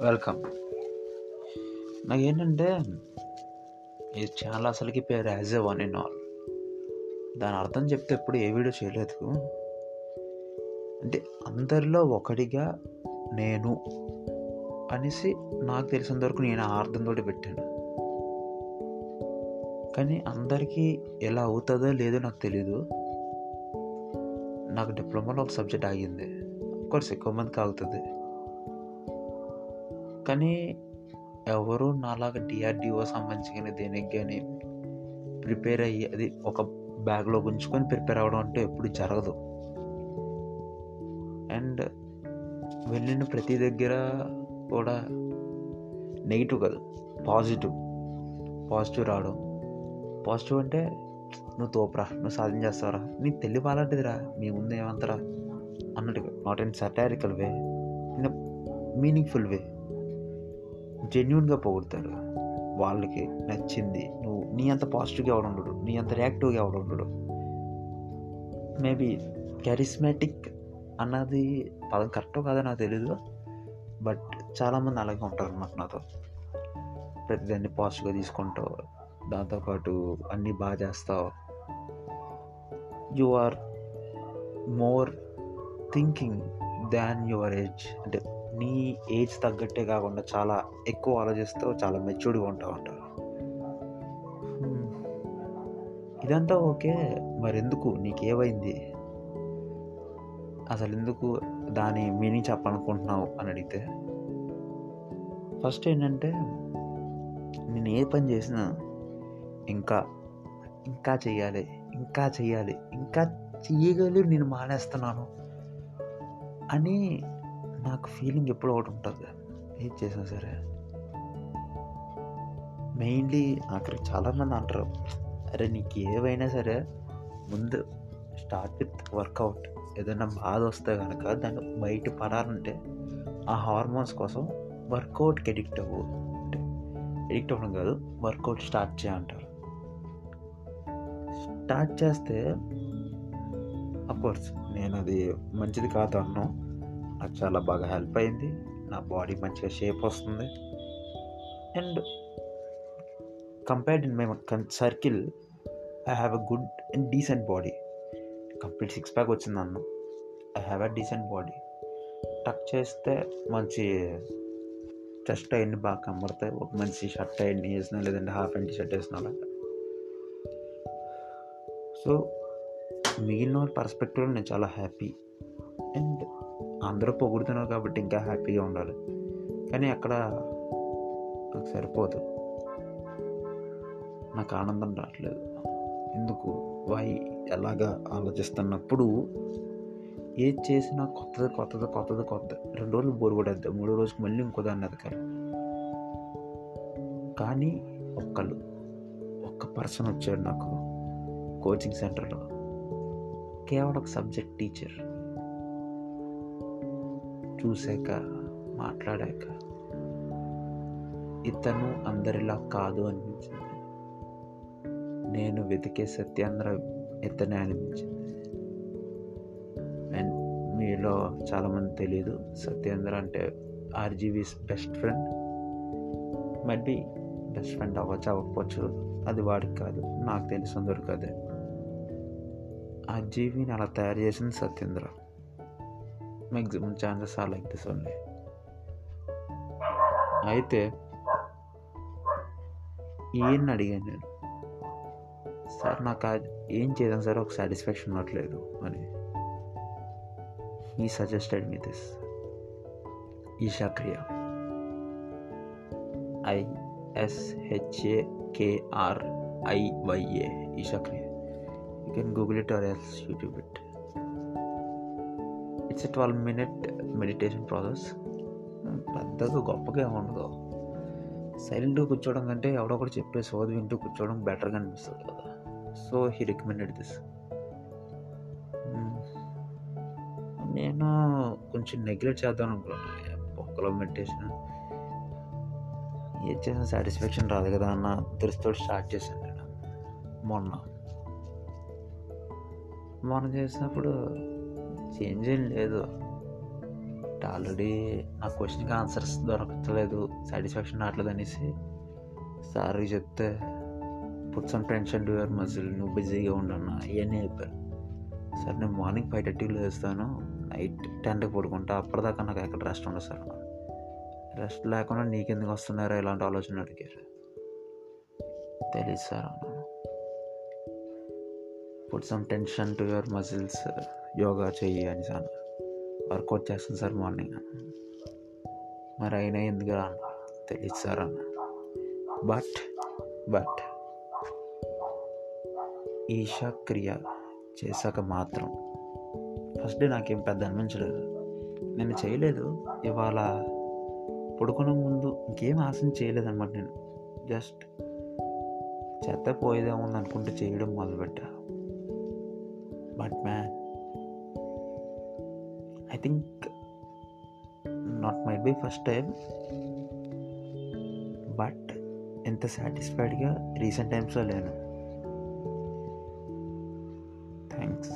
Welcome. నాకు ఏంటంటే ఈ ఛానల్ అసలుకి పేరు as a one in all. దాని అర్థం చెప్తే ఎప్పుడు ఏ వీడియో చేయలేదు. అంటే అందరిలో ఒకటిగా నేను అనేసి నాకు తెలిసినంత వరకు నేను ఆ అర్థంతో పెట్టాను. కానీ అందరికీ ఎలా అవుతుందో లేదో నాకు తెలీదు. నాకు డిప్లొమాలో ఒక సబ్జెక్ట్ ఆగింది. కోర్స్ ఎక్కువ మందికి ఆగుతుంది. కానీ ఎవరు నాలాగా డిఆర్డిఓ సంబంధించి కానీ దేనికి కానీ ప్రిపేర్ అయ్యి అది ఒక బ్యాగ్లో ఉంచుకొని ప్రిపేర్ అవ్వడం అంటే ఎప్పుడు జరగదు. అండ్ వెళ్ళిన ప్రతి దగ్గర కూడా నెగిటివ్ కాదు పాజిటివ్. పాజిటివ్ రావడం. పాజిటివ్ అంటే నువ్వు తోపరా నువ్వు సాధించేస్తావరా నీ తెలివి అలాంటిదిరా మీ ముందు ఏమంతరా అన్నట్టుగా. Not in satirical way in meaningful way జెన్యున్గా పొగుడతారు వాళ్ళకి నచ్చింది. నువ్వు నీ అంత పాజిటివ్గా ఎవడు ఉండడు. నీ అంత రియాక్టివ్గా ఎవడు ఉండడు. మేబీ క్యారిస్మాటిక్ అన్నది పదం కరెక్టో కాదో నాకు తెలీదు. బట్ చాలామంది అలాగే ఉంటారు అన్నమాట నాతో. ప్రతిదాన్ని పాజిటివ్గా తీసుకుంటావు దాంతోపాటు అన్నీ బాగా చేస్తావు. You are more thinking than your age అంటే నీ ఏజ్ తగ్గట్టే కాకుండా చాలా ఎక్కువ ఆలోచిస్తావు చాలా మెచ్యూర్డ్గా ఉంటావు. అంటారు ఇదంతా ఓకే మరెందుకు? నీకేమైంది? అసలు ఎందుకు దాని మీనింగ్ చెప్పాలనుకుంటున్నావు అని అడిగితే ఫస్ట్ ఏంటంటే నేను ఏ పని చేసినా ఇంకా ఇంకా చెయ్యాలి ఇంకా చెయ్యాలి ఇంకా చేయగలి నేను మానేస్తున్నాను అని నాకు ఫీలింగ్ ఎప్పుడు ఒకటి ఉంటుంది. ఏం చేసినా సరే. మెయిన్లీ అక్కడికి చాలామంది అంటారు అరే నీకు ఏవైనా సరే ముందు స్టార్ట్ విత్ వర్కౌట్ ఏదైనా బాధ వస్తే కనుక దాన్ని బయట పడాలంటే ఆ హార్మోన్స్ కోసం వర్కౌట్కి ఎడిక్ట్ అవ్వు. అంటే ఎడిక్ట్ అవ్వడం కాదు వర్కౌట్ స్టార్ట్ చేయంటారు స్టార్ట్ చేస్తే అఫ్కోర్స్ నేను అది మంచిది కాదు అన్నాను నాకు చాలా బాగా హెల్ప్ అయింది. నా బాడీ మంచిగా షేప్ వస్తుంది. And compared in my circle I have a good and decent body complete six pack వచ్చింది నన్ను I have a decent body tuck చేస్తే మంచి చెస్ట్ అయ్యింది బాగా కనబడతాయి. ఒక మంచి షర్ట్ అయ్యింది వేసినా లేదంటే హాఫ్ అండ్ షర్ట్ వేసినా అలాగా సో మిగిలిన వాళ్ళ పర్స్పెక్టివ్లో నేను చాలా హ్యాపీ అండ్ అందరూ పొగుడుతున్నారు కాబట్టి ఇంకా హ్యాపీగా ఉండాలి. కానీ అక్కడ నాకు సరిపోదు. నాకు ఆనందం రావట్లేదు. ఎందుకు? వై? ఎలాగా ఆలోచిస్తున్నప్పుడు ఏది చేసినా కొత్తది కొత్తది కొత్తది కొత్త రెండు రోజులు బోరు కొట్టేద్దాం మూడో రోజుకి మళ్ళీ ఇంకో దాన్ని ఎదకాలి కానీ ఒక్కళ్ళు ఒక్క పర్సన్ వచ్చాడు నాకు. కోచింగ్ సెంటర్లో. కేవలం ఒక సబ్జెక్ట్ టీచర్. చూశాక మాట్లాడాక ఇతను అందరిలా కాదు అనిపించింది. నేను వెతికే సత్యాంధ్ర ఇతనే అనిపించింది. అండ్ మీలో చాలామంది తెలియదు సత్యేంద్ర అంటే ఆర్జీవీస్ బెస్ట్ ఫ్రెండ్. మళ్ళీ బెస్ట్ ఫ్రెండ్ అవ్వచ్చు అవ్వకపోవచ్చు అది వాడికి కాదు నాకు తెలిసినందుకు అదే. ఆ జీవిని అలా తయారు చేసింది Satyendra. Maximum chances are like this only అయితే ఏం అడిగాను నేను సార్ నాకు ఆ ఏం చేయడం సార్ ఒక సాటిస్ఫాక్షన్ ఉండట్లేదు అని ఈ సజెస్టెడ్ మీ దిస్ ఈషా క్రియ ఐఎస్హెచ్ఏకేఆర్ఐవైఏ ఈషా క్రియ you can Google it or else YouTube it it's twelve minute meditation process పెద్దగా గొప్పగా ఉండదు సైలెంట్గా కూర్చోవడం కంటే ఎవడో ఒకటి చెప్పే సోది వింటూ కూర్చోవడం బెటర్గా అనిపిస్తుంది కదా. సో హీ రికమెండెడ్ దిస్ నేను కొంచెం నెగ్లెక్ట్ చేద్దాం అనుకున్నాను ఒక్కలో మెడిటేషన్ ఏం చేసిన సాటిస్ఫాక్షన్ రాదు కదా అన్న దృష్టితో స్టార్ట్ చేశాను నేను. మొన్న. మొన్న చేసినప్పుడు చేంజ్ ఏం లేదు ఆల్రెడీ నా క్వశ్చన్కి ఆన్సర్స్ దొరకట్లేదు సాటిస్ఫాక్షన్ రావట్లేదు అనేసి సారీ చెప్తే put some tension to your muscle నువ్వు బిజీగా ఉండన్నా ఇవన్నీ చెప్పారు. సార్ నేను మార్నింగ్ ఫైవ్ థర్టీకి లేస్తాను నైట్ టెన్కి పడుకుంటా అప్పటిదాకా నాకు ఎక్కడ రెస్ట్ ఉండదు సార్. రెస్ట్ లేకుండా నీకెందుకు వస్తున్నారో ఇలాంటి ఆలోచన అడిగారు. తెలియదు sir. Put some tension to your muscles yoga చెయ్యి అని సార్ వర్కౌట్ చేస్తాను సార్ మార్నింగ్. మరి అయినా ఎందుకు అన్న? తెలియదు సార్ అన్న. బట్ బట్ ఈశాక్రియ చేశాక మాత్రం ఫస్ట్ డే నాకేం పెద్ద అనిపించలేదు. నేను చేయలేదు. ఇవాళ పడుకునే ముందు ఇంకేం ఆశం చేయలేదన్నమాట నేను. జస్ట్ చెత్త పోయేదేమో అనుకుంటే చేయడం మొదలుపెట్టా. But man I think not might be first time but ఎంత సాటిస్ఫైడ్గా రీసెంట్ టైమ్స్లో లేను. థ్యాంక్స్